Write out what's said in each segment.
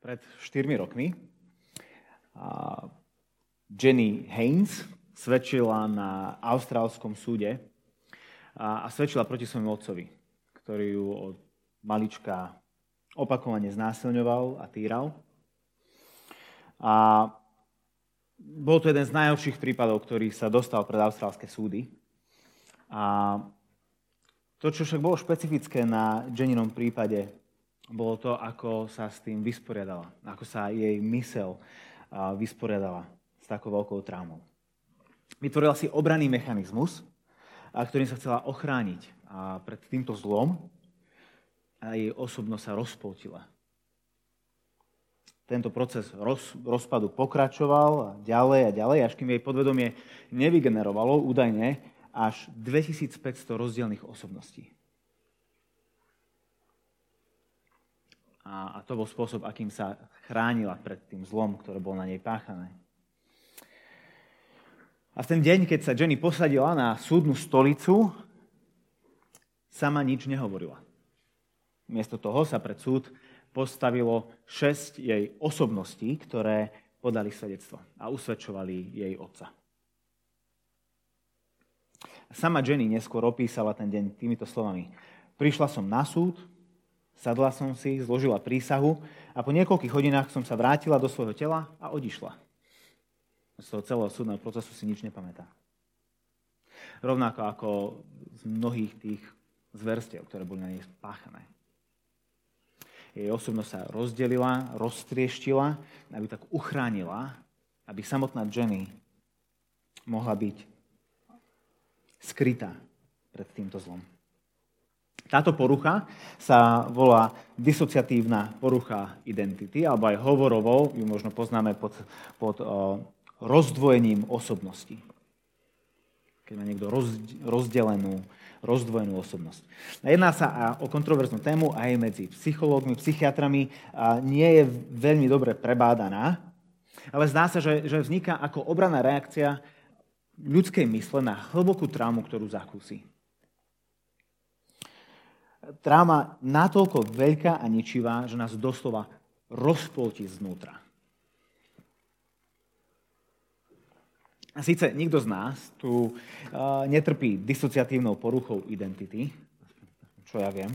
pred 4 rokmi Jenny Haynes svedčila na austrálskom súde a svedčila proti svojmu otcovi, ktorý ju od malička opakovane znásilňoval a týral. A bol to jeden z najhorších prípadov, ktorý sa dostal pred austrálske súdy. A to, čo však bolo špecifické na Jenninom prípade, bolo to, ako sa s tým vysporiadala, ako sa jej mysel vysporiadala s takou veľkou traumou. Vytvorila si obranný mechanizmus, ktorým sa chcela ochrániť pred týmto zlom a jej osobnosť sa rozpoltila. Tento proces roz, rozpadu pokračoval ďalej a ďalej, až kým jej podvedomie nevygenerovalo údajne až 2500 rozdielných osobností. A, a to bol spôsob, akým sa chránila pred tým zlom, ktoré bol na nej páchané. A v ten deň, keď sa Jenny posadila na súdnu stolicu, sama nič nehovorila. Miesto toho sa pred súd postavilo šesť jej osobností, ktoré podali svedectvo a usvedčovali jej otca. Sama Jenny neskôr opísala ten deň týmito slovami. Prišla som na súd, Sadla som si, zložila prísahu a po niekoľkých hodinách som sa vrátila do svojho tela a odišla. Z toho celého súdneho procesu si nič nepamätá. Rovnako ako z mnohých tých zverstiev, ktoré boli na nej spáchané. Jej osobnosť sa rozdelila, roztrieštila, aby tak uchránila, aby samotná Jenny mohla byť skrytá pred týmto zlom. Táto porucha sa volá disociatívna porucha identity, alebo aj hovorovo, ju možno poznáme pod, pod uh, rozdvojením osobnosti. Keď má niekto rozdelenú, rozdvojenú osobnosť. Jedná sa o kontroverznú tému aj medzi psychológmi, psychiatrami. A nie je veľmi dobre prebádaná, ale zdá sa, že, že vzniká ako obraná reakcia ľudskej mysle na hlbokú traumu, ktorú zakúsi tráma natoľko veľká a ničivá, že nás doslova rozpoltí znútra. A síce nikto z nás tu uh, netrpí disociatívnou poruchou identity, čo ja viem,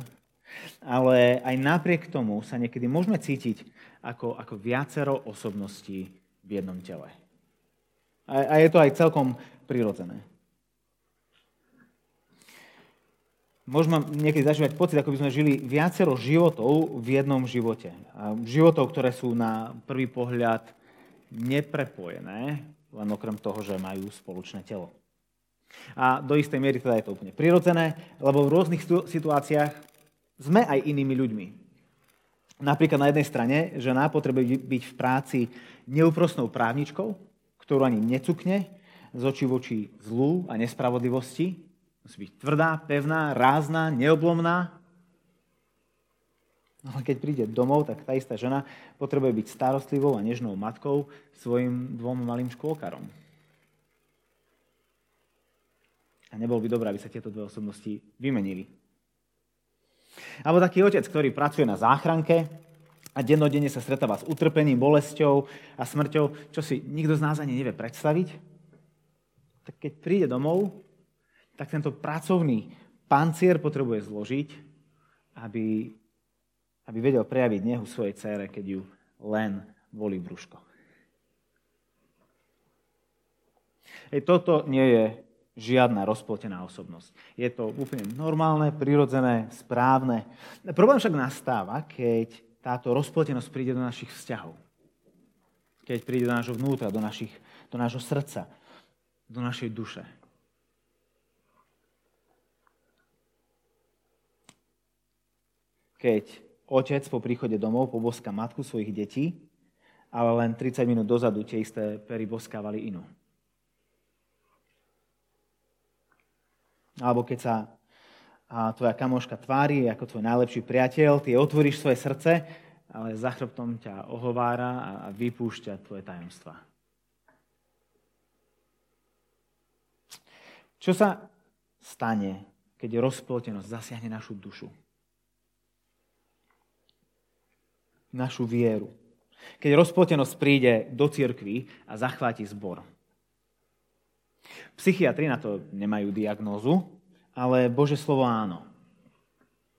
ale aj napriek tomu sa niekedy môžeme cítiť ako, ako viacero osobností v jednom tele. A, a je to aj celkom prirodzené. Môžeme niekedy zažívať pocit, ako by sme žili viacero životov v jednom živote. Životov, ktoré sú na prvý pohľad neprepojené, len okrem toho, že majú spoločné telo. A do istej miery teda je to úplne prirodzené, lebo v rôznych situáciách sme aj inými ľuďmi. Napríklad na jednej strane žena potrebuje byť v práci neúprostnou právničkou, ktorú ani necukne z očí voči zlu a nespravodlivosti, Musí byť tvrdá, pevná, rázna, neoblomná. No ale keď príde domov, tak tá istá žena potrebuje byť starostlivou a nežnou matkou svojim dvom malým škôlkarom. A nebol by dobré, aby sa tieto dve osobnosti vymenili. Alebo taký otec, ktorý pracuje na záchranke a dennodenne sa stretáva s utrpením, bolesťou a smrťou, čo si nikto z nás ani nevie predstaviť, tak keď príde domov, tak tento pracovný pancier potrebuje zložiť, aby, aby vedel prejaviť nehu svojej cére, keď ju len volí brúško. Hej, toto nie je žiadna rozpoltená osobnosť. Je to úplne normálne, prirodzené, správne. Problém však nastáva, keď táto rozpoltenosť príde do našich vzťahov. Keď príde do nášho vnútra, do, našich, do nášho srdca, do našej duše. Keď otec po príchode domov poboská matku svojich detí, ale len 30 minút dozadu tie isté pery boskávali inú. Alebo keď sa a tvoja kamoška tvári ako tvoj najlepší priateľ, ty otvoríš svoje srdce, ale za chrbtom ťa ohovára a vypúšťa tvoje tajomstvá. Čo sa stane, keď rozpoltenosť zasiahne našu dušu? Našu vieru, Keď rozpoltenosť príde do cirkvy a zachváti zbor. Psychiatri na to nemajú diagnózu, ale Bože slovo áno.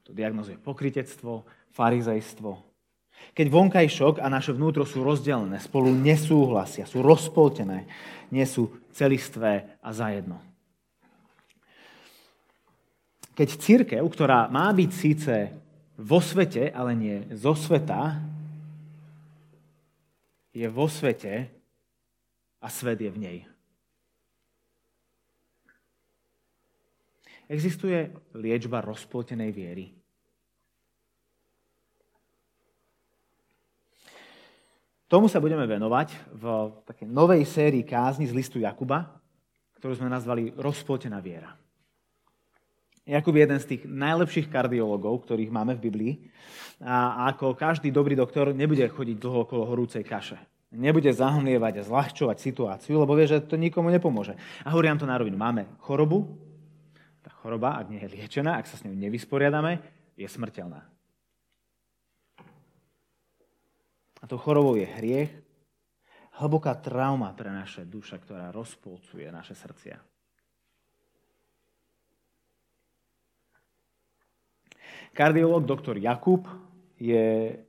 To diagnózuje pokritectvo, farizejstvo. Keď vonkajšok a naše vnútro sú rozdelené, spolu nesúhlasia, sú rozpoltené, nie sú celistvé a zajedno. Keď církev, ktorá má byť síce vo svete, ale nie zo sveta, je vo svete a svet je v nej. Existuje liečba rozpoltenej viery. Tomu sa budeme venovať v takej novej sérii kázni z listu Jakuba, ktorú sme nazvali Rozpoltená viera. Jakub je jeden z tých najlepších kardiologov, ktorých máme v Biblii. A ako každý dobrý doktor nebude chodiť dlho okolo horúcej kaše. Nebude zahmlievať a zľahčovať situáciu, lebo vie, že to nikomu nepomôže. A hovorím to na rovinu. Máme chorobu. Tá choroba, ak nie je liečená, ak sa s ňou nevysporiadame, je smrteľná. A tou chorobou je hriech, hlboká trauma pre naše duše, ktorá rozpolcuje naše srdcia. Kardiolog doktor Jakub je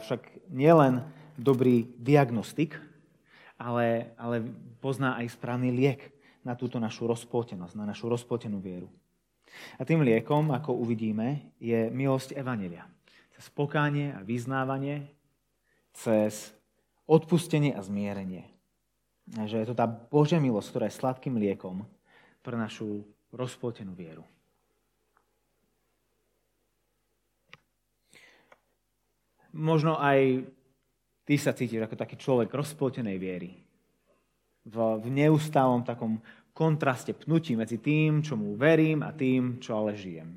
však nielen dobrý diagnostik, ale, ale pozná aj správny liek na túto našu rozpoltenosť, na našu rozpoltenú vieru. A tým liekom, ako uvidíme, je milosť Evanelia. Cez pokánie a vyznávanie, cez odpustenie a zmierenie. Že je to tá Božia milosť, ktorá je sladkým liekom pre našu rozpoltenú vieru. Možno aj ty sa cítiš ako taký človek rozpoltenej viery. V, v neustálom takom kontraste pnutí medzi tým, čo verím a tým, čo ale žijem.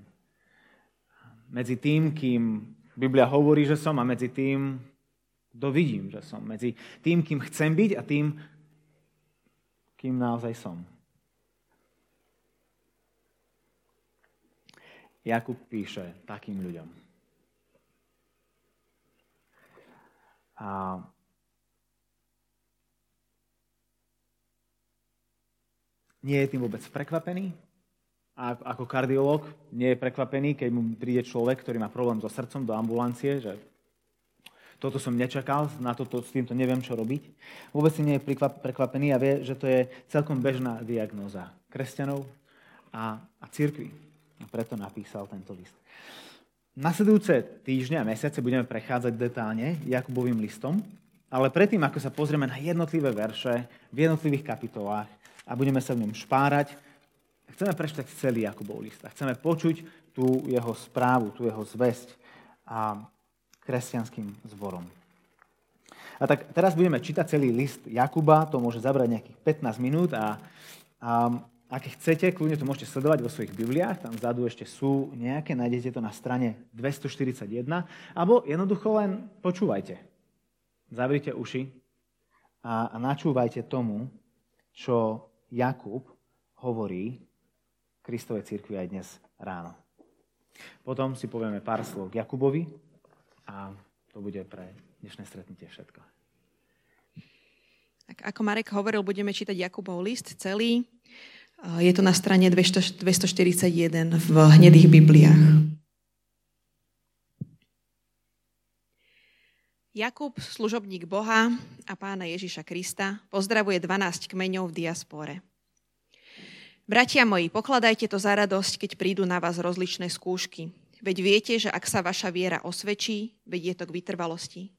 Medzi tým, kým Biblia hovorí, že som a medzi tým, kto vidím, že som. Medzi tým, kým chcem byť a tým, kým naozaj som. Jakub píše takým ľuďom. A nie je tým vôbec prekvapený. A ako kardiolog nie je prekvapený, keď mu príde človek, ktorý má problém so srdcom do ambulancie, že toto som nečakal, na toto, s týmto neviem, čo robiť. Vôbec si nie je prekvapený a vie, že to je celkom bežná diagnóza kresťanov a, a církvy. A preto napísal tento list. Nasledujúce týždne a mesiace budeme prechádzať detálne Jakubovým listom, ale predtým, ako sa pozrieme na jednotlivé verše v jednotlivých kapitolách a budeme sa v ňom špárať, chceme prečítať celý Jakubov list a chceme počuť tú jeho správu, tú jeho zväzť a kresťanským zborom. A tak teraz budeme čítať celý list Jakuba, to môže zabrať nejakých 15 minút a, a ak chcete, kľudne to môžete sledovať vo svojich Bibliách, tam vzadu ešte sú nejaké, nájdete to na strane 241, alebo jednoducho len počúvajte. Zavrite uši a, a načúvajte tomu, čo Jakub hovorí Kristovej cirkvi aj dnes ráno. Potom si povieme pár slov k Jakubovi a to bude pre dnešné stretnutie všetko. Tak ako Marek hovoril, budeme čítať Jakubov list celý. Je to na strane 241 v hnedých Bibliách. Jakub, služobník Boha a pána Ježiša Krista, pozdravuje 12 kmeňov v diaspore. Bratia moji, pokladajte to za radosť, keď prídu na vás rozličné skúšky. Veď viete, že ak sa vaša viera osvedčí, vedie to k vytrvalosti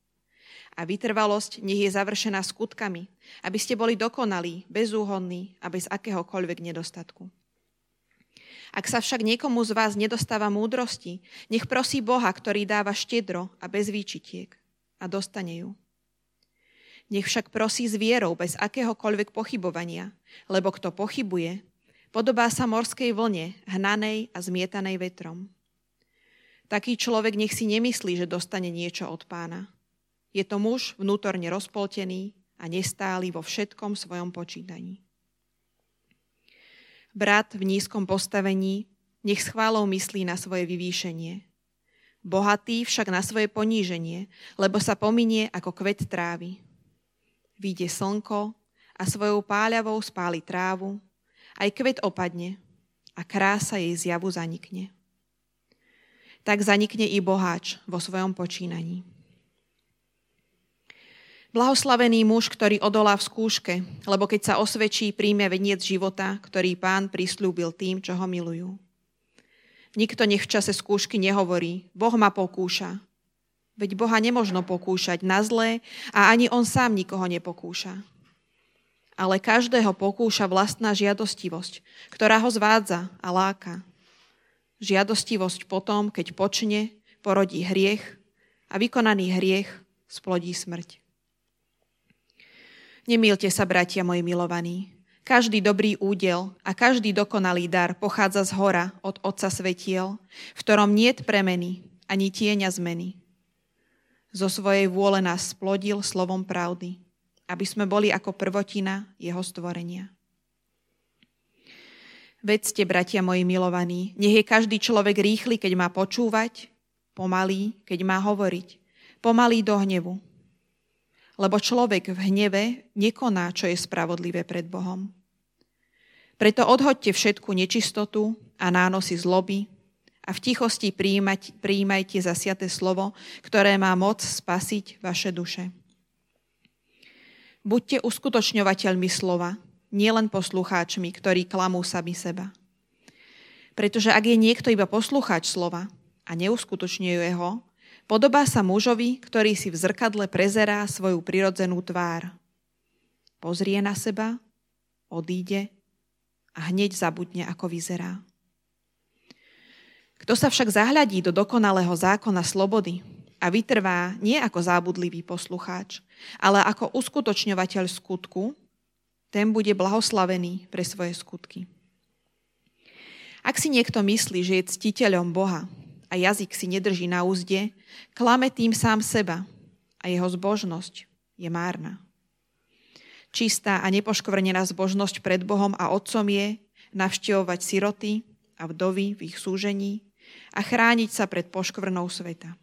a vytrvalosť nech je završená skutkami, aby ste boli dokonalí, bezúhonní a bez akéhokoľvek nedostatku. Ak sa však niekomu z vás nedostáva múdrosti, nech prosí Boha, ktorý dáva štedro a bez výčitiek a dostane ju. Nech však prosí s vierou bez akéhokoľvek pochybovania, lebo kto pochybuje, podobá sa morskej vlne, hnanej a zmietanej vetrom. Taký človek nech si nemyslí, že dostane niečo od pána. Je to muž vnútorne rozpoltený a nestály vo všetkom svojom počítaní. Brat v nízkom postavení nech schválou myslí na svoje vyvýšenie. Bohatý však na svoje poníženie, lebo sa pominie ako kvet trávy. Výjde slnko a svojou páľavou spáli trávu, aj kvet opadne a krása jej zjavu zanikne. Tak zanikne i boháč vo svojom počínaní. Blahoslavený muž, ktorý odolá v skúške, lebo keď sa osvedčí, príjme veniec života, ktorý pán prislúbil tým, čo ho milujú. Nikto nech v čase skúšky nehovorí, Boh ma pokúša. Veď Boha nemožno pokúšať na zlé a ani on sám nikoho nepokúša. Ale každého pokúša vlastná žiadostivosť, ktorá ho zvádza a láka. Žiadostivosť potom, keď počne, porodí hriech a vykonaný hriech splodí smrť. Nemýlte sa, bratia moji milovaní. Každý dobrý údel a každý dokonalý dar pochádza z hora od Otca Svetiel, v ktorom niet premeny ani tieňa zmeny. Zo svojej vôle nás splodil slovom pravdy, aby sme boli ako prvotina jeho stvorenia. Vedzte, bratia moji milovaní, nech je každý človek rýchly, keď má počúvať, pomalý, keď má hovoriť, pomalý do hnevu, lebo človek v hneve nekoná, čo je spravodlivé pred Bohom. Preto odhoďte všetku nečistotu a nánosy zloby a v tichosti prijímať, prijímajte zasiate slovo, ktoré má moc spasiť vaše duše. Buďte uskutočňovateľmi slova, nielen poslucháčmi, ktorí klamú sami seba. Pretože ak je niekto iba poslucháč slova a neuskutočňuje ho, Podobá sa mužovi, ktorý si v zrkadle prezerá svoju prirodzenú tvár. Pozrie na seba, odíde a hneď zabudne, ako vyzerá. Kto sa však zahľadí do dokonalého zákona slobody a vytrvá nie ako zábudlivý poslucháč, ale ako uskutočňovateľ skutku, ten bude blahoslavený pre svoje skutky. Ak si niekto myslí, že je ctiteľom Boha a jazyk si nedrží na úzde, klame tým sám seba a jeho zbožnosť je márna. Čistá a nepoškvrnená zbožnosť pred Bohom a Otcom je navštevovať siroty a vdovy v ich súžení a chrániť sa pred poškvrnou sveta.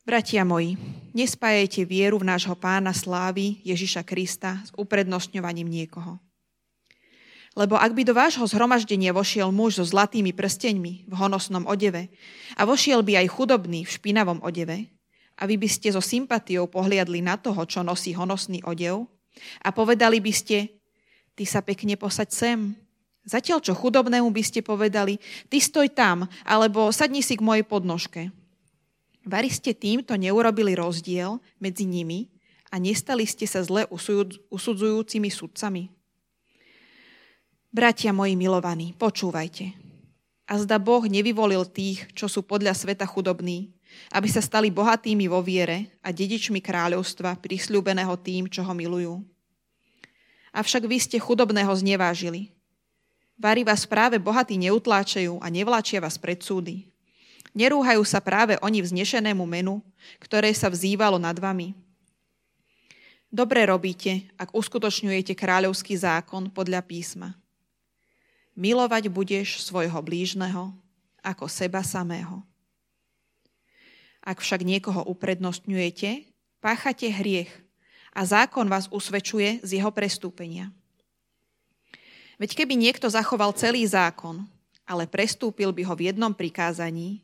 Bratia moji, nespájajte vieru v nášho pána slávy Ježiša Krista s uprednostňovaním niekoho. Lebo ak by do vášho zhromaždenia vošiel muž so zlatými prsteňmi v honosnom odeve a vošiel by aj chudobný v špinavom odeve, a vy by ste so sympatiou pohliadli na toho, čo nosí honosný odev a povedali by ste, ty sa pekne posaď sem. Zatiaľ, čo chudobnému by ste povedali, ty stoj tam, alebo sadni si k mojej podnožke. Vari ste týmto neurobili rozdiel medzi nimi a nestali ste sa zle usudzujúcimi sudcami. Bratia moji milovaní, počúvajte. A zda Boh nevyvolil tých, čo sú podľa sveta chudobní, aby sa stali bohatými vo viere a dedičmi kráľovstva prisľúbeného tým, čo ho milujú. Avšak vy ste chudobného znevážili. Vári vás práve bohatí neutláčajú a nevláčia vás pred súdy. Nerúhajú sa práve oni vznešenému menu, ktoré sa vzývalo nad vami. Dobre robíte, ak uskutočňujete kráľovský zákon podľa písma. Milovať budeš svojho blížneho ako seba samého. Ak však niekoho uprednostňujete, páchate hriech a zákon vás usvedčuje z jeho prestúpenia. Veď keby niekto zachoval celý zákon, ale prestúpil by ho v jednom prikázaní,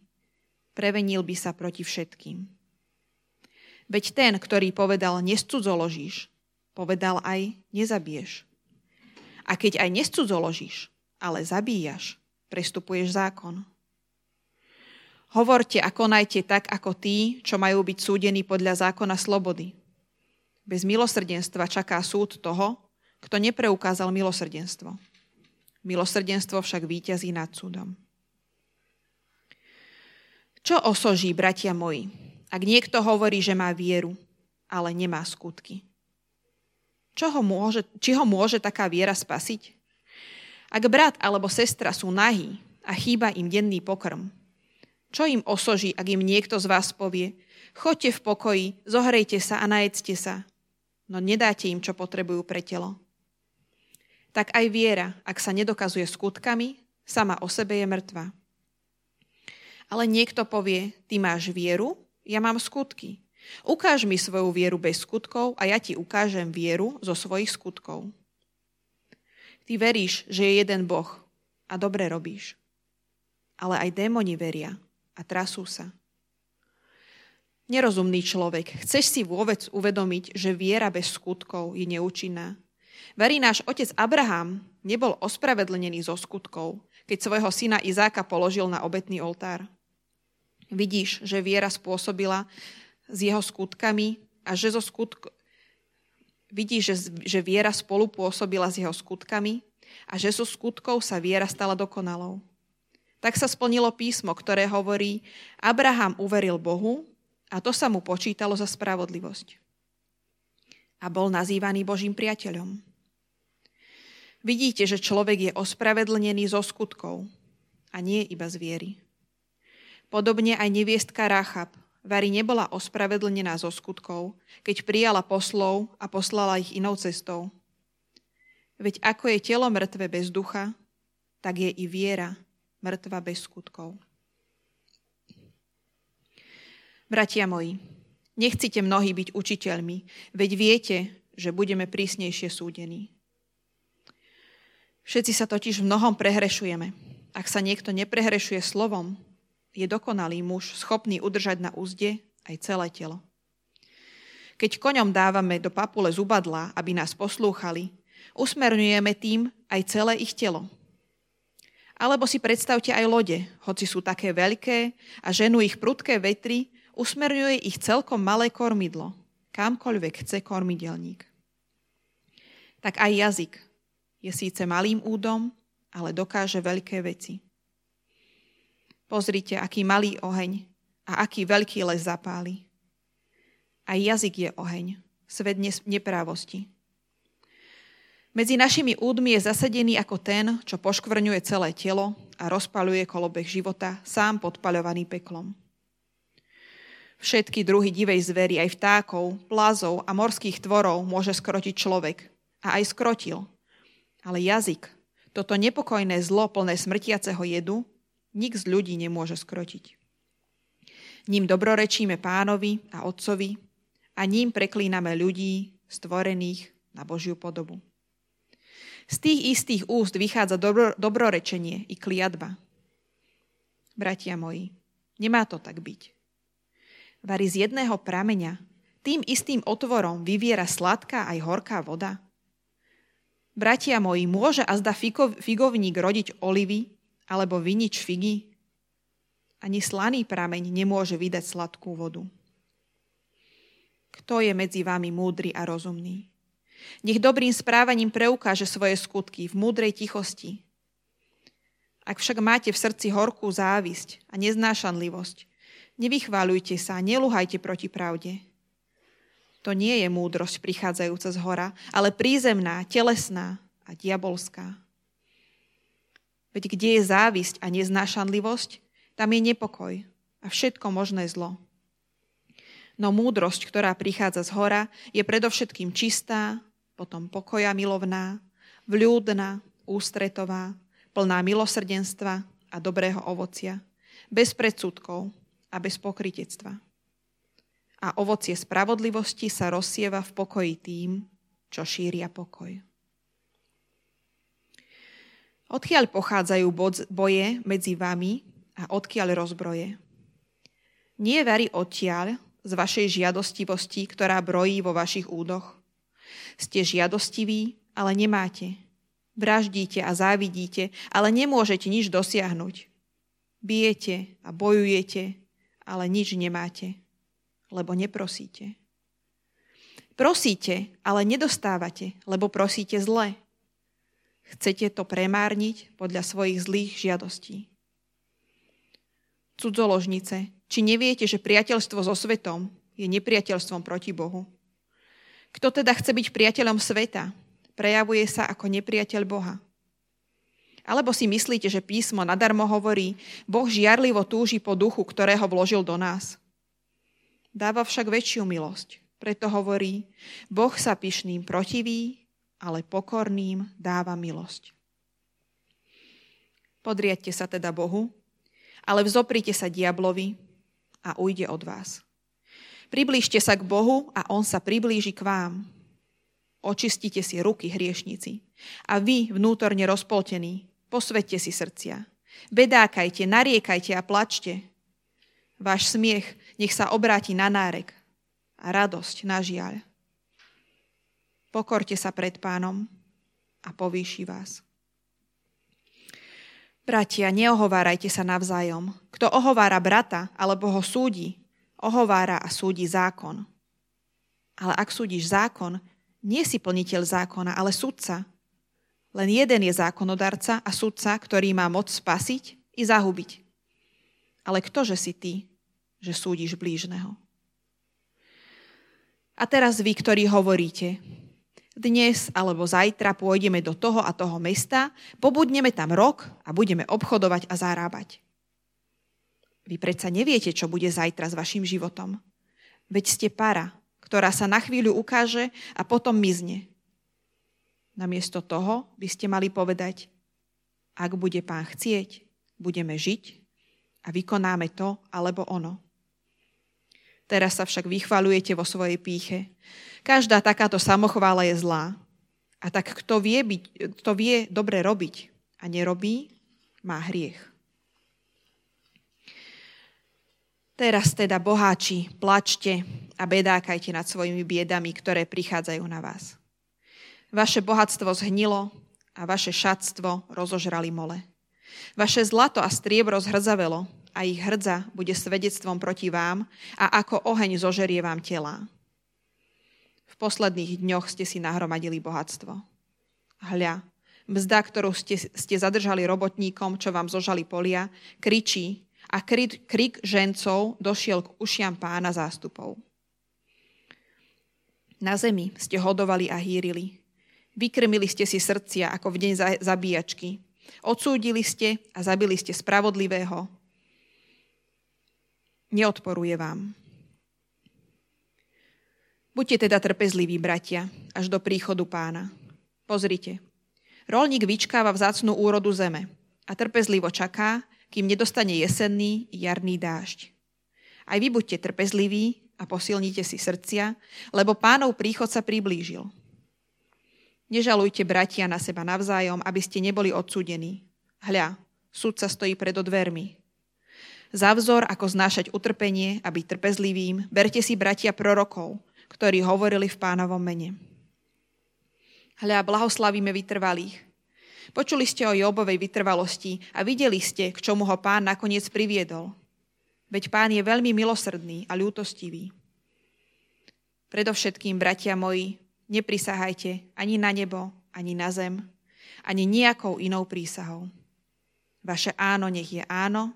prevenil by sa proti všetkým. Veď ten, ktorý povedal nescudzoložíš, povedal aj nezabiješ. A keď aj nescudzoložíš, ale zabíjaš, prestupuješ zákon. Hovorte a konajte tak, ako tí, čo majú byť súdení podľa zákona slobody. Bez milosrdenstva čaká súd toho, kto nepreukázal milosrdenstvo. Milosrdenstvo však víťazí nad súdom. Čo osoží, bratia moji, ak niekto hovorí, že má vieru, ale nemá skutky? Čo ho môže, či ho môže taká viera spasiť? Ak brat alebo sestra sú nahí a chýba im denný pokrm, čo im osoží, ak im niekto z vás povie, choďte v pokoji, zohrejte sa a najedzte sa, no nedáte im, čo potrebujú pre telo. Tak aj viera, ak sa nedokazuje skutkami, sama o sebe je mŕtva. Ale niekto povie, ty máš vieru, ja mám skutky. Ukáž mi svoju vieru bez skutkov a ja ti ukážem vieru zo svojich skutkov. Ty veríš, že je jeden Boh a dobre robíš. Ale aj démoni veria a trasú sa. Nerozumný človek, chceš si vôbec uvedomiť, že viera bez skutkov je neúčinná? Verí náš otec Abraham nebol ospravedlnený zo skutkov, keď svojho syna Izáka položil na obetný oltár. Vidíš, že viera spôsobila s jeho skutkami a že zo skutk... Vidíš, že, že viera spolu pôsobila s jeho skutkami a že zo skutkov sa viera stala dokonalou. Tak sa splnilo písmo, ktoré hovorí, Abraham uveril Bohu a to sa mu počítalo za spravodlivosť. A bol nazývaný Božím priateľom. Vidíte, že človek je ospravedlnený zo skutkov a nie iba z viery. Podobne aj neviestka Ráchab Vary nebola ospravedlnená zo skutkov, keď prijala poslov a poslala ich inou cestou. Veď ako je telo mŕtve bez ducha, tak je i viera mŕtva bez skutkov. Bratia moji, nechcite mnohí byť učiteľmi, veď viete, že budeme prísnejšie súdení. Všetci sa totiž v mnohom prehrešujeme. Ak sa niekto neprehrešuje slovom, je dokonalý muž, schopný udržať na úzde aj celé telo. Keď koňom dávame do papule zubadla, aby nás poslúchali, usmerňujeme tým aj celé ich telo. Alebo si predstavte aj lode, hoci sú také veľké a ženú ich prudké vetry, usmerňuje ich celkom malé kormidlo, kamkoľvek chce kormidelník. Tak aj jazyk je síce malým údom, ale dokáže veľké veci. Pozrite, aký malý oheň a aký veľký les zapáli. Aj jazyk je oheň, svet neprávosti. Medzi našimi údmi je zasadený ako ten, čo poškvrňuje celé telo a rozpaluje kolobeh života, sám podpaľovaný peklom. Všetky druhy divej zvery, aj vtákov, plazov a morských tvorov môže skrotiť človek. A aj skrotil. Ale jazyk, toto nepokojné zlo plné smrtiaceho jedu, nik z ľudí nemôže skrotiť. Ním dobrorečíme pánovi a otcovi a ním preklíname ľudí stvorených na Božiu podobu. Z tých istých úst vychádza dobro, dobrorečenie i kliatba. Bratia moji, nemá to tak byť. Vary z jedného prameňa tým istým otvorom vyviera sladká aj horká voda. Bratia moji, môže azda figovník rodiť olivy alebo vinič figy, ani slaný prameň nemôže vydať sladkú vodu. Kto je medzi vami múdry a rozumný? Nech dobrým správaním preukáže svoje skutky v múdrej tichosti. Ak však máte v srdci horkú závisť a neznášanlivosť, nevychváľujte sa, neluhajte proti pravde. To nie je múdrosť prichádzajúca z hora, ale prízemná, telesná a diabolská. Veď kde je závisť a neznášanlivosť, tam je nepokoj a všetko možné zlo. No múdrosť, ktorá prichádza z hora, je predovšetkým čistá, potom pokoja milovná, vľúdna, ústretová, plná milosrdenstva a dobrého ovocia, bez predsudkov a bez pokritectva. A ovocie spravodlivosti sa rozsieva v pokoji tým, čo šíria pokoj. Odkiaľ pochádzajú boje medzi vami a odkiaľ rozbroje? Nie varí odtiaľ z vašej žiadostivosti, ktorá brojí vo vašich údoch. Ste žiadostiví, ale nemáte. Vraždíte a závidíte, ale nemôžete nič dosiahnuť. Bijete a bojujete, ale nič nemáte, lebo neprosíte. Prosíte, ale nedostávate, lebo prosíte zle, Chcete to premárniť podľa svojich zlých žiadostí. Cudzoložnice, či neviete, že priateľstvo so svetom je nepriateľstvom proti Bohu? Kto teda chce byť priateľom sveta, prejavuje sa ako nepriateľ Boha. Alebo si myslíte, že písmo nadarmo hovorí, Boh žiarlivo túži po duchu, ktorého vložil do nás. Dáva však väčšiu milosť. Preto hovorí, Boh sa pyšným protiví, ale pokorným dáva milosť. Podriadte sa teda Bohu ale vzoprite sa diablovi a ujde od vás. Priblížte sa k Bohu a On sa priblíži k vám. Očistite si ruky, hriešnici. A vy, vnútorne rozpoltení, posvedte si srdcia. Bedákajte, nariekajte a plačte. Váš smiech nech sa obráti na nárek a radosť na žiaľ. Pokorte sa pred pánom a povýši vás. Bratia, neohovárajte sa navzájom. Kto ohovára brata alebo ho súdi, ohovára a súdi zákon. Ale ak súdiš zákon, nie si plniteľ zákona, ale sudca. Len jeden je zákonodarca a sudca, ktorý má moc spasiť i zahubiť. Ale ktože si ty, že súdiš blížneho? A teraz vy, ktorí hovoríte, dnes alebo zajtra pôjdeme do toho a toho mesta, pobudneme tam rok a budeme obchodovať a zarábať. Vy predsa neviete, čo bude zajtra s vašim životom. Veď ste para, ktorá sa na chvíľu ukáže a potom mizne. Namiesto toho by ste mali povedať, ak bude pán chcieť, budeme žiť a vykonáme to alebo ono. Teraz sa však vychvalujete vo svojej píche. Každá takáto samochvála je zlá. A tak kto vie, byť, kto vie dobre robiť a nerobí, má hriech. Teraz teda, boháči, plačte a bedákajte nad svojimi biedami, ktoré prichádzajú na vás. Vaše bohatstvo zhnilo a vaše šatstvo rozožrali mole. Vaše zlato a striebro zhrzavelo a ich hrdza bude svedectvom proti vám a ako oheň zožerie vám tela. V posledných dňoch ste si nahromadili bohatstvo. Hľa, mzda, ktorú ste, ste zadržali robotníkom, čo vám zožali polia, kričí a krik, krik žencov došiel k ušiam pána zástupov. Na zemi ste hodovali a hýrili. Vykrmili ste si srdcia ako v deň zabíjačky. Odsúdili ste a zabili ste spravodlivého, neodporuje vám. Buďte teda trpezliví, bratia, až do príchodu pána. Pozrite, rolník vyčkáva vzácnú úrodu zeme a trpezlivo čaká, kým nedostane jesenný jarný dážď. Aj vy buďte trpezliví a posilnite si srdcia, lebo pánov príchod sa priblížil. Nežalujte bratia na seba navzájom, aby ste neboli odsúdení. Hľa, súd sa stojí pred dvermi. Za vzor, ako znášať utrpenie a byť trpezlivým, berte si bratia prorokov, ktorí hovorili v pánovom mene. Hľa, blahoslavíme vytrvalých. Počuli ste o Jobovej vytrvalosti a videli ste, k čomu ho pán nakoniec priviedol. Veď pán je veľmi milosrdný a ľútostivý. Predovšetkým, bratia moji, neprisahajte ani na nebo, ani na zem, ani nejakou inou prísahou. Vaše áno nech je áno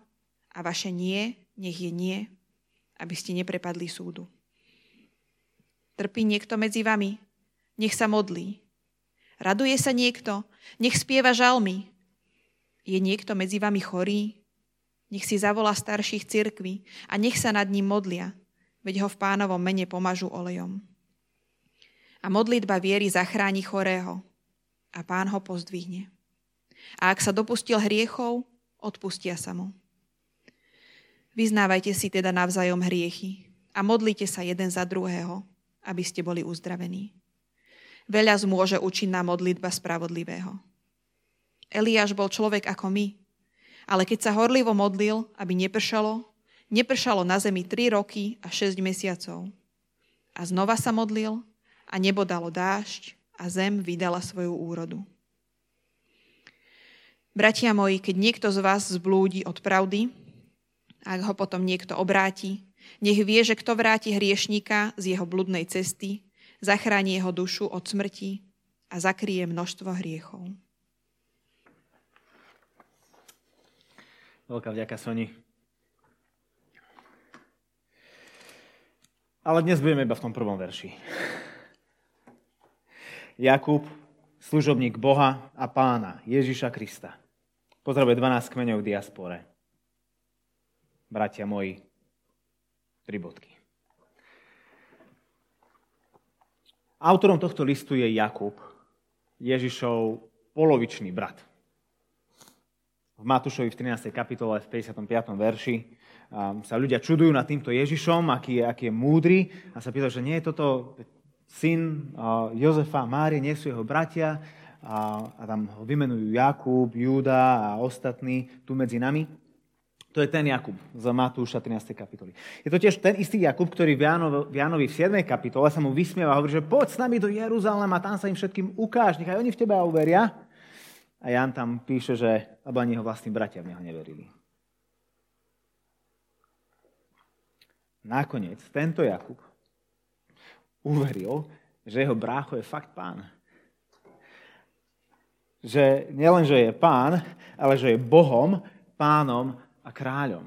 a vaše nie, nech je nie, aby ste neprepadli súdu. Trpí niekto medzi vami? Nech sa modlí. Raduje sa niekto? Nech spieva žalmy. Je niekto medzi vami chorý? Nech si zavolá starších cirkví a nech sa nad ním modlia, veď ho v pánovom mene pomažu olejom. A modlitba viery zachráni chorého a pán ho pozdvihne. A ak sa dopustil hriechov, odpustia sa mu. Vyznávajte si teda navzájom hriechy a modlite sa jeden za druhého, aby ste boli uzdravení. Veľa zmôže účinná modlitba spravodlivého. Eliáš bol človek ako my, ale keď sa horlivo modlil, aby nepršalo, nepršalo na zemi 3 roky a 6 mesiacov. A znova sa modlil a nebo dalo dážď a zem vydala svoju úrodu. Bratia moji, keď niekto z vás zblúdi od pravdy, ak ho potom niekto obráti, nech vie, že kto vráti hriešníka z jeho bludnej cesty, zachráni jeho dušu od smrti a zakrie množstvo hriechov. Veľká vďaka, Soni. Ale dnes budeme iba v tom prvom verši. Jakub, služobník Boha a pána Ježiša Krista. Pozdravuje 12 kmeňov v diaspore bratia moji, tri bodky. Autorom tohto listu je Jakub, Ježišov polovičný brat. v Matúšovi v 13. kapitole v 55. verši sa ľudia čudujú nad týmto Ježišom, aký je, aký je múdry a sa pýtajú, že nie je toto syn Jozefa a Márie, nie sú jeho bratia a, a tam ho vymenujú Jakub, Júda a ostatní tu medzi nami. To je ten Jakub z Matúša 13. kapitoly. Je to tiež ten istý Jakub, ktorý v Jánovi, v Jánovi v 7. kapitole sa mu vysmieva a hovorí, že poď s nami do Jeruzalema, tam sa im všetkým ukáž, nechaj oni v teba uveria. A Jan tam píše, že lebo ani jeho vlastní bratia v neho neverili. Nakoniec tento Jakub uveril, že jeho brácho je fakt pán. Že nielen, že je pán, ale že je Bohom, pánom a kráľom.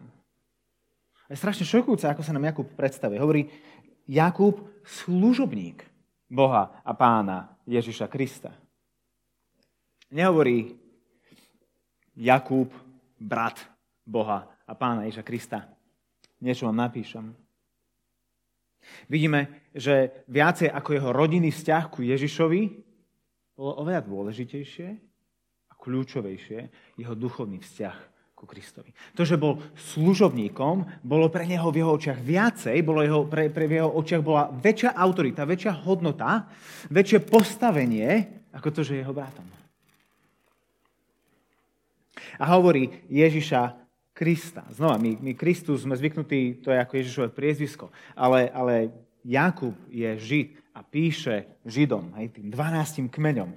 Je strašne šokujúce, ako sa nám Jakub predstavuje. Hovorí Jakub, služobník Boha a pána Ježiša Krista. Nehovorí Jakub, brat Boha a pána Ježiša Krista. Niečo vám napíšem. Vidíme, že viacej ako jeho rodinný vzťah ku Ježišovi bolo oveľa dôležitejšie a kľúčovejšie jeho duchovný vzťah ku Kristovi. To, že bol služobníkom, bolo pre neho v jeho očiach viacej, bolo jeho, pre, pre v jeho očiach bola väčšia autorita, väčšia hodnota, väčšie postavenie, ako to, že je jeho bratom. A hovorí Ježiša Krista. Znova, my, my Kristus sme zvyknutí, to je ako Ježišové priezvisko, ale, ale Jakub je Žid a píše Židom, hej, tým 12 kmeňom.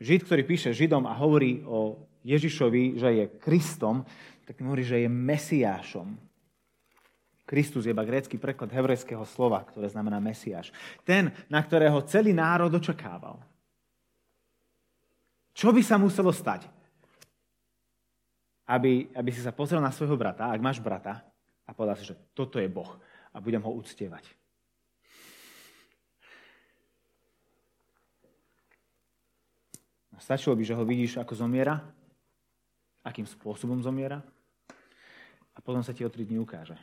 Žid, ktorý píše Židom a hovorí o Ježišovi, že je Kristom, tak hovorí, že je Mesiášom. Kristus je iba grécky preklad hebrejského slova, ktoré znamená Mesiáš. Ten, na ktorého celý národ očakával. Čo by sa muselo stať? aby, aby si sa pozrel na svojho brata, ak máš brata, a povedal si, že toto je Boh a budem ho uctievať. Stačilo by, že ho vidíš, ako zomiera, akým spôsobom zomiera a potom sa ti o tri dní ukáže.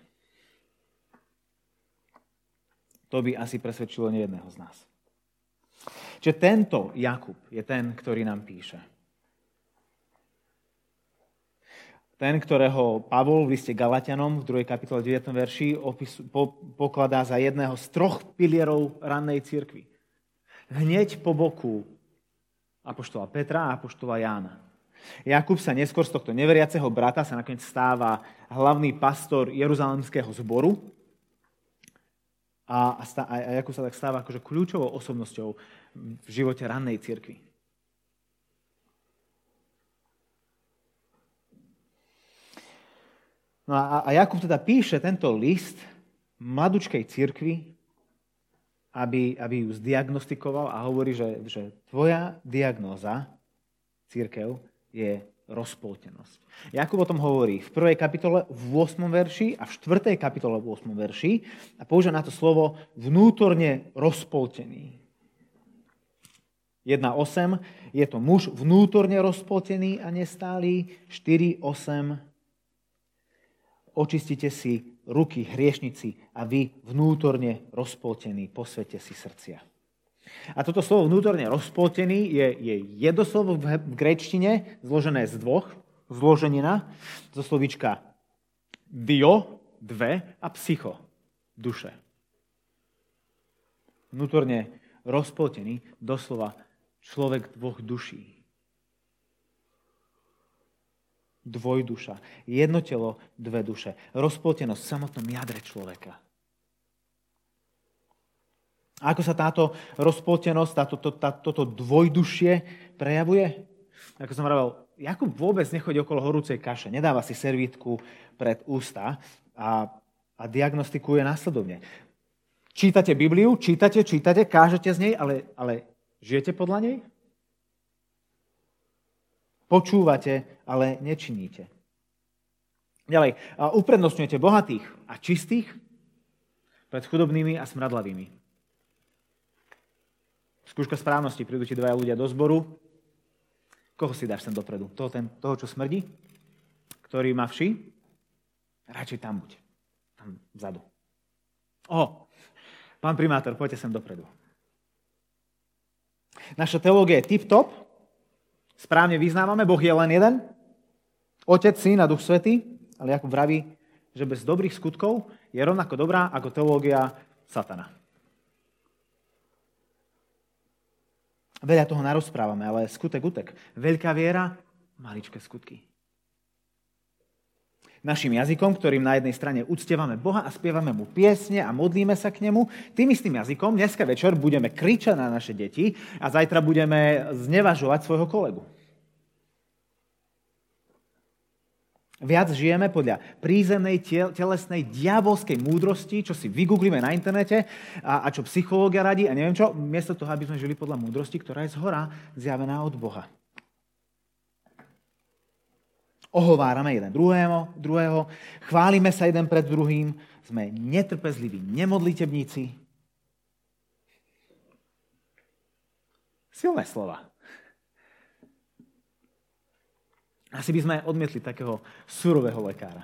To by asi presvedčilo nejedného z nás. Čiže tento Jakub je ten, ktorý nám píše. Ten, ktorého Pavol v liste Galatianom v 2. kapitole 9. verši opis, po, pokladá za jedného z troch pilierov rannej cirkvi. Hneď po boku apoštola Petra a apoštola Jána. Jakub sa neskôr z tohto neveriaceho brata sa nakoniec stáva hlavný pastor Jeruzalemského zboru a, a, Jakub sa tak stáva akože kľúčovou osobnosťou v živote rannej cirkvi. No a, a Jakub teda píše tento list mladučkej cirkvi, aby, aby ju zdiagnostikoval a hovorí, že, že tvoja diagnóza, církev, je rozpoltenosť. Jakub o tom hovorí v 1. kapitole v 8. verši a v 4. kapitole v 8. verši a používa na to slovo vnútorne rozpoltený. 1.8 je to muž vnútorne rozpoltený a nestály. 4.8 očistite si ruky hriešnici a vy vnútorne rozpoltení posvete si srdcia. A toto slovo vnútorne rozpoltený je, je jedno slovo v, v gréčtine zložené z dvoch, zloženina, zo slovička dio, dve a psycho, duše. Vnútorne rozpoltený, doslova človek dvoch duší. dvojduša. Jedno telo, dve duše. Rozpoltenosť v samotnom jadre človeka. A ako sa táto rozpoltenosť, táto, to, tá, toto dvojdušie prejavuje? Ako som hovoril, Jakub vôbec nechodí okolo horúcej kaše, nedáva si servítku pred ústa a, a diagnostikuje následovne. Čítate Bibliu, čítate, čítate, kážete z nej, ale, ale žijete podľa nej? Počúvate, ale nečiníte. Ďalej, uprednostňujete bohatých a čistých pred chudobnými a smradlavými. Skúška správnosti, prídu ti dvaja ľudia do zboru. Koho si dáš sem dopredu? Toho, ten, toho čo smrdí? Ktorý má vši? Radšej tam buď. Tam vzadu. O, pán primátor, poďte sem dopredu. Naša teológia je tip-top, správne vyznávame, Boh je len jeden Otec, Syn a Duch Svety, ale Jakub vraví, že bez dobrých skutkov je rovnako dobrá ako teológia satana. Veľa toho narozprávame, ale skutek utek. Veľká viera, maličké skutky. Našim jazykom, ktorým na jednej strane uctievame Boha a spievame mu piesne a modlíme sa k nemu, tým istým jazykom dneska večer budeme kričať na naše deti a zajtra budeme znevažovať svojho kolegu. Viac žijeme podľa prízemnej, telesnej, diabolskej múdrosti, čo si vygooglíme na internete a, a čo psychológia radí a neviem čo, miesto toho, aby sme žili podľa múdrosti, ktorá je zhora zjavená od Boha. Ohovárame jeden druhého, druhého, chválime sa jeden pred druhým, sme netrpezliví, nemodlitebníci. Silné slova. Asi by sme odmietli takého surového lekára,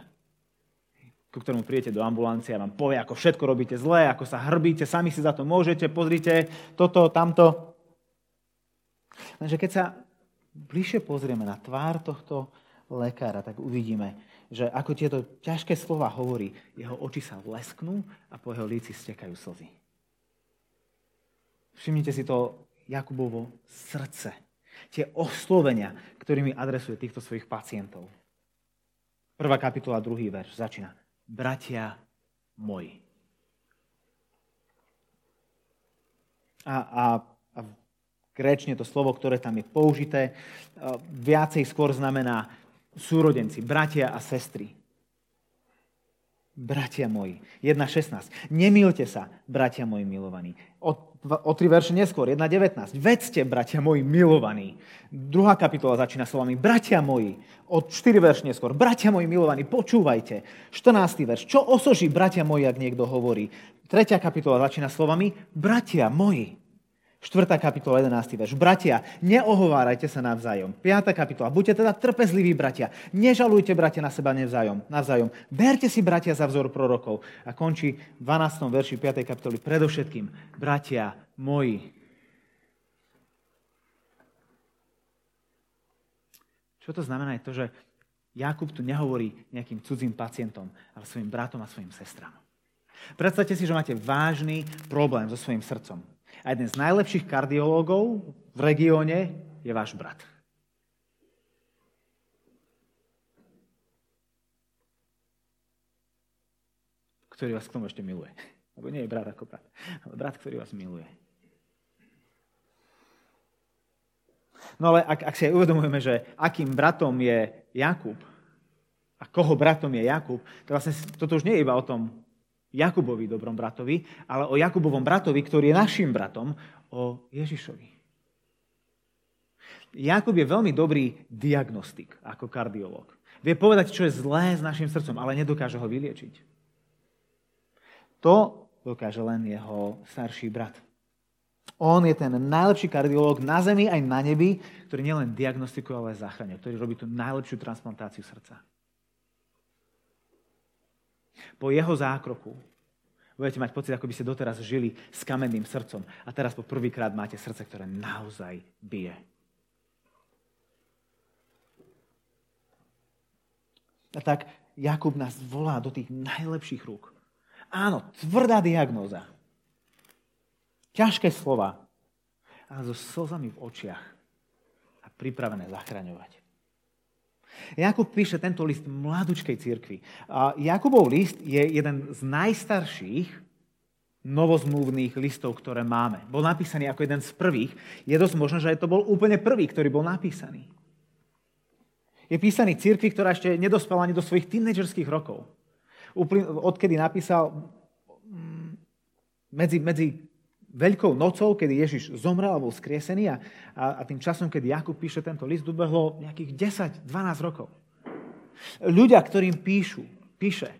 ku ktorému príjete do ambulancie a vám povie, ako všetko robíte zle, ako sa hrbíte, sami si za to môžete, pozrite toto, tamto. Lenže keď sa bližšie pozrieme na tvár tohto lekára, tak uvidíme, že ako tieto ťažké slova hovorí, jeho oči sa lesknú a po jeho líci stekajú slzy. Všimnite si to Jakubovo srdce tie oslovenia, ktorými adresuje týchto svojich pacientov. Prvá kapitola, druhý verš začína. Bratia moji. A, a, a gréčne to slovo, ktoré tam je použité, viacej skôr znamená súrodenci, bratia a sestry. Bratia moji. 1.16. Nemýlte sa, bratia moji milovaní. O, o tri verše neskôr, 1.19. Vedzte, bratia moji milovaní. Druhá kapitola začína slovami Bratia moji. O 4 verš neskôr. Bratia moji milovaní, počúvajte. 14. verš. Čo osoží, bratia moji, ak niekto hovorí? Tretia kapitola začína slovami Bratia moji. 4. kapitola, 11. verš. Bratia, neohovárajte sa navzájom. 5. kapitola. Buďte teda trpezliví, bratia. Nežalujte, bratia, na seba navzájom. navzájom. Berte si, bratia, za vzor prorokov. A končí v 12. verši 5. kapitoly. Predovšetkým, bratia moji. Čo to znamená je to, že Jakub tu nehovorí nejakým cudzím pacientom, ale svojim bratom a svojim sestram. Predstavte si, že máte vážny problém so svojim srdcom. A jeden z najlepších kardiológov v regióne je váš brat. Ktorý vás k tomu ešte miluje. Lebo nie je brat ako brat, ale brat, ktorý vás miluje. No ale ak, ak si aj uvedomujeme, že akým bratom je Jakub a koho bratom je Jakub, to vlastne toto už nie je iba o tom, Jakubovi, dobrom bratovi, ale o Jakubovom bratovi, ktorý je našim bratom, o Ježišovi. Jakub je veľmi dobrý diagnostik ako kardiológ. Vie povedať, čo je zlé s našim srdcom, ale nedokáže ho vyliečiť. To dokáže len jeho starší brat. On je ten najlepší kardiológ na zemi aj na nebi, ktorý nielen diagnostikuje, ale aj zachraňuje, ktorý robí tú najlepšiu transplantáciu srdca. Po jeho zákroku budete mať pocit, ako by ste doteraz žili s kamenným srdcom. A teraz po prvýkrát máte srdce, ktoré naozaj bije. A tak Jakub nás volá do tých najlepších rúk. Áno, tvrdá diagnóza. Ťažké slova, ale so slzami v očiach a pripravené zachraňovať. Jakub píše tento list mladučkej cirkvi. A Jakubov list je jeden z najstarších novozmluvných listov, ktoré máme. Bol napísaný ako jeden z prvých. Je dosť možné, že to bol úplne prvý, ktorý bol napísaný. Je písaný cirkvi, ktorá ešte nedospela ani do svojich tínedžerských rokov. Odkedy napísal mm, medzi, medzi Veľkou nocou, kedy Ježiš zomrel a bol skriesený a, a, a tým časom, keď Jakub píše tento list, ubehlo nejakých 10-12 rokov. Ľudia, ktorým píšu, píše,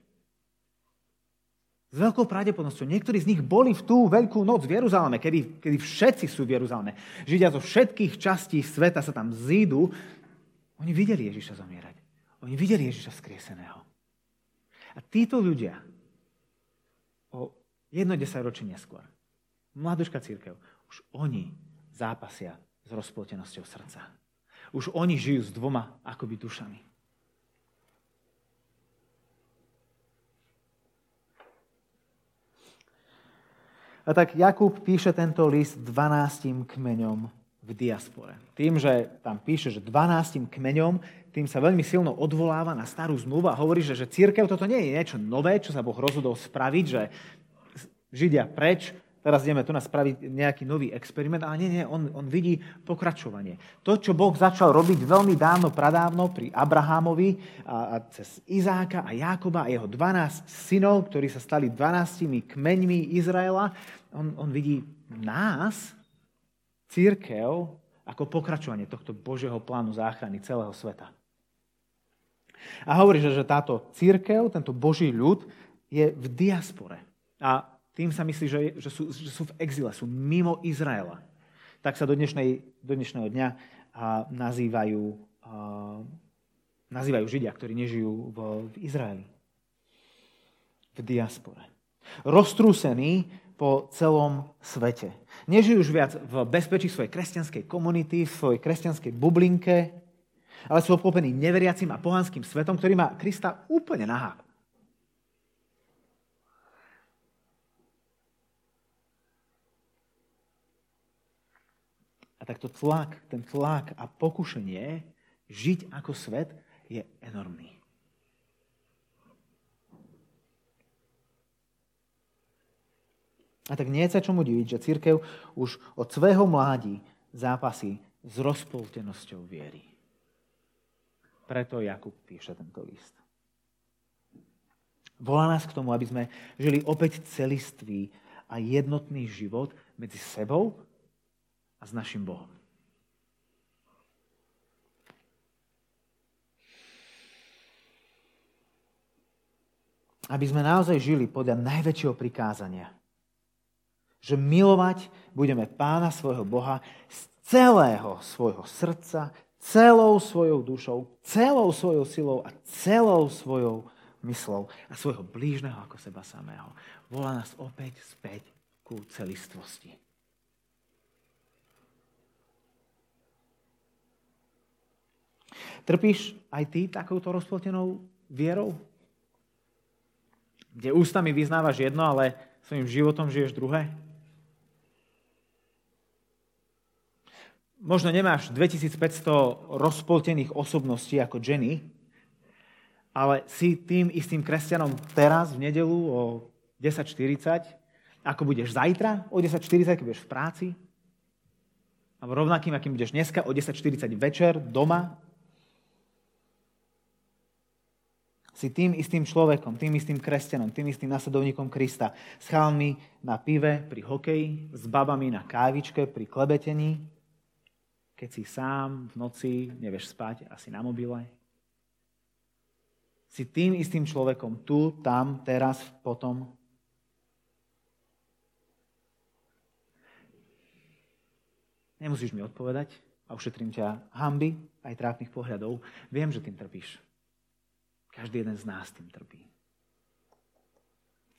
s veľkou pravdepodobnosťou, niektorí z nich boli v tú veľkú noc v Jeruzaleme, kedy, kedy všetci sú v Jeruzaleme. Židia zo všetkých častí sveta sa tam zídu. Oni videli Ježiša zomierať. Oni videli Ježiša skrieseného. A títo ľudia o jedno desaťročie neskôr mladúčka církev, už oni zápasia s rozplotenosťou srdca. Už oni žijú s dvoma akoby dušami. A tak Jakub píše tento list 12 kmeňom v diaspore. Tým, že tam píše, že 12 kmeňom, tým sa veľmi silno odvoláva na starú zmluvu a hovorí, že, že církev toto nie je niečo nové, čo sa Boh rozhodol spraviť, že Židia preč, teraz ideme tu na spraviť nejaký nový experiment, ale nie, nie, on, on vidí pokračovanie. To, čo Boh začal robiť veľmi dávno, pradávno pri Abrahámovi a, a cez Izáka a Jákoba a jeho 12 synov, ktorí sa stali 12 kmeňmi Izraela, on, on vidí nás, církev, ako pokračovanie tohto Božieho plánu záchrany celého sveta. A hovorí, že, že táto církev, tento Boží ľud je v diaspore. A tým sa myslí, že, že, sú, že sú v exile, sú mimo Izraela. Tak sa do, dnešnej, do dnešného dňa a, nazývajú, a, nazývajú Židia, ktorí nežijú v, v Izraeli. V diaspore. Roztrúsení po celom svete. Nežijú už viac v bezpečí svojej kresťanskej komunity, v svojej kresťanskej bublinke, ale sú obklopení neveriacim a pohanským svetom, ktorý má Krista úplne nahá. A takto tlak, ten tlak a pokušenie žiť ako svet je enormný. A tak nie je sa čomu diviť, že církev už od svého mládí zápasí s rozpoltenosťou viery. Preto Jakub píše tento list. Volá nás k tomu, aby sme žili opäť celistvý a jednotný život medzi sebou a s našim Bohom. Aby sme naozaj žili podľa najväčšieho prikázania. Že milovať budeme pána svojho Boha z celého svojho srdca, celou svojou dušou, celou svojou silou a celou svojou myslou a svojho blížneho ako seba samého. Volá nás opäť späť ku celistvosti. Trpíš aj ty takouto rozpoltenou vierou? Kde ústami vyznávaš jedno, ale svojim životom žiješ druhé? Možno nemáš 2500 rozpoltených osobností ako Jenny, ale si tým istým kresťanom teraz v nedelu o 10.40, ako budeš zajtra o 10.40, keď budeš v práci, alebo rovnakým, akým budeš dneska o 10.40 večer doma Si tým istým človekom, tým istým kresťanom, tým istým nasledovníkom Krista. S chalmi na pive pri hokeji, s babami na kávičke pri klebetení, keď si sám v noci nevieš spať asi na mobile. Si tým istým človekom tu, tam, teraz, potom. Nemusíš mi odpovedať a ušetrím ťa hamby aj trápnych pohľadov. Viem, že tým trpíš. Každý jeden z nás tým trpí.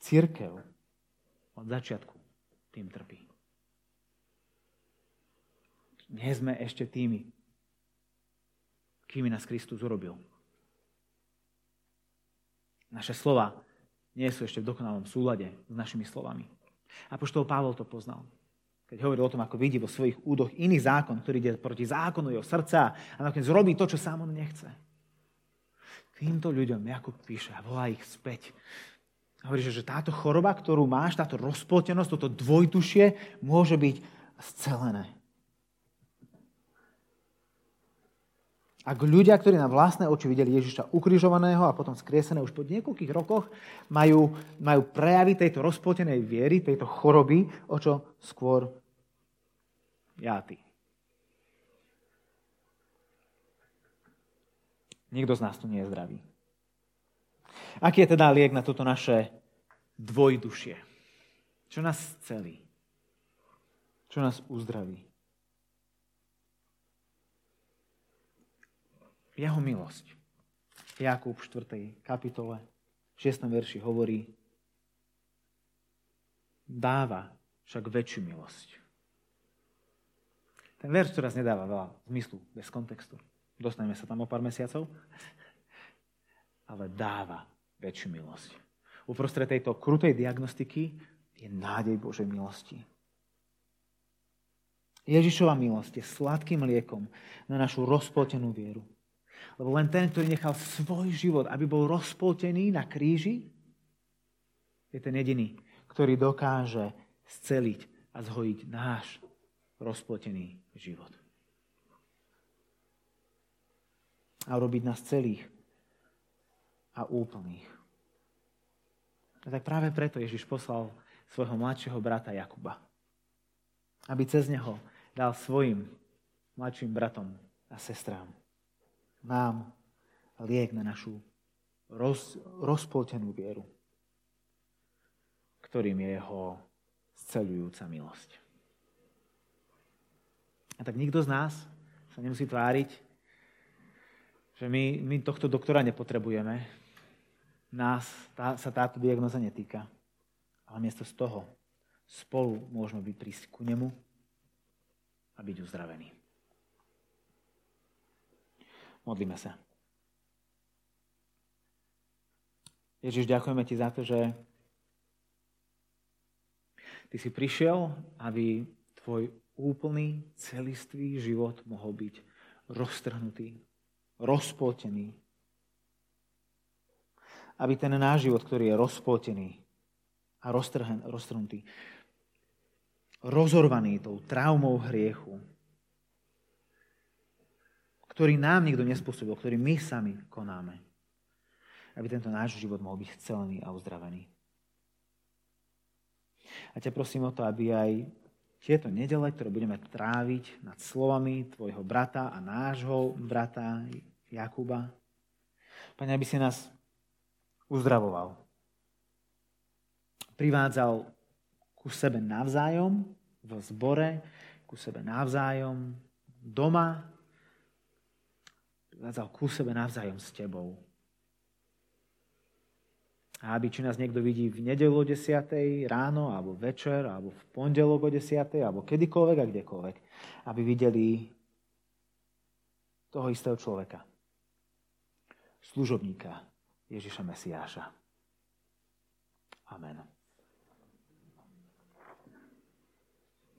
Církev od začiatku tým trpí. Nie sme ešte tými, kým nás Kristus urobil. Naše slova nie sú ešte v dokonalom súlade s našimi slovami. A poštol Pavol to poznal. Keď hovoril o tom, ako vidí vo svojich údoch iný zákon, ktorý ide proti zákonu jeho srdca a nakoniec robí to, čo sám on nechce. Týmto ľuďom Jakub píše a volá ich späť. Hovorí, že táto choroba, ktorú máš, táto rozpoltenosť, toto dvojtušie môže byť scelené. Ak ľudia, ktorí na vlastné oči videli Ježiša ukrižovaného a potom skriesené už po niekoľkých rokoch, majú, majú prejavy tejto rozpoltenej viery, tejto choroby, o čo skôr ja ty. Nikto z nás tu nie je zdravý. Aký je teda liek na toto naše dvojdušie? Čo nás celí? Čo nás uzdraví? Jeho milosť. Jakub v 4. kapitole, v 6. verši hovorí, dáva však väčšiu milosť. Ten verš teraz nedáva veľa zmyslu bez kontextu. Dostaneme sa tam o pár mesiacov. Ale dáva väčšiu milosť. Uprostred tejto krutej diagnostiky je nádej Božej milosti. Ježišova milosť je sladkým liekom na našu rozpoltenú vieru. Lebo len ten, ktorý nechal svoj život, aby bol rozpoltený na kríži, je ten jediný, ktorý dokáže sceliť a zhojiť náš rozpoltený život. A urobiť nás celých a úplných. A tak práve preto Ježiš poslal svojho mladšieho brata Jakuba, aby cez neho dal svojim mladším bratom a sestrám. Nám liek na našu roz, rozpoltenú vieru, ktorým je jeho scelujúca milosť. A tak nikto z nás sa nemusí tváriť, že my, my tohto doktora nepotrebujeme. Nás tá, sa táto diagnoza netýka. Ale miesto z toho spolu môžeme byť prísť ku nemu a byť uzdravený. Modlíme sa. Ježiš, ďakujeme ti za to, že ty si prišiel, aby tvoj úplný, celistvý život mohol byť roztrhnutý, rozpoltený. Aby ten náš život, ktorý je rozpoltený a roztrhnutý, rozorvaný tou traumou hriechu, ktorý nám nikto nespôsobil, ktorý my sami konáme. Aby tento náš život mohol byť celený a uzdravený. A ťa prosím o to, aby aj tieto nedele, ktoré budeme tráviť nad slovami tvojho brata a nášho brata Jakuba, Pane, aby si nás uzdravoval. Privádzal ku sebe navzájom, v zbore, ku sebe navzájom, doma, privádzal ku sebe navzájom s tebou. A aby či nás niekto vidí v nedelu o 10. ráno, alebo večer, alebo v pondelok o 10. alebo kedykoľvek a kdekoľvek, aby videli toho istého človeka. Služobníka Ježiša Mesiáša. Amen.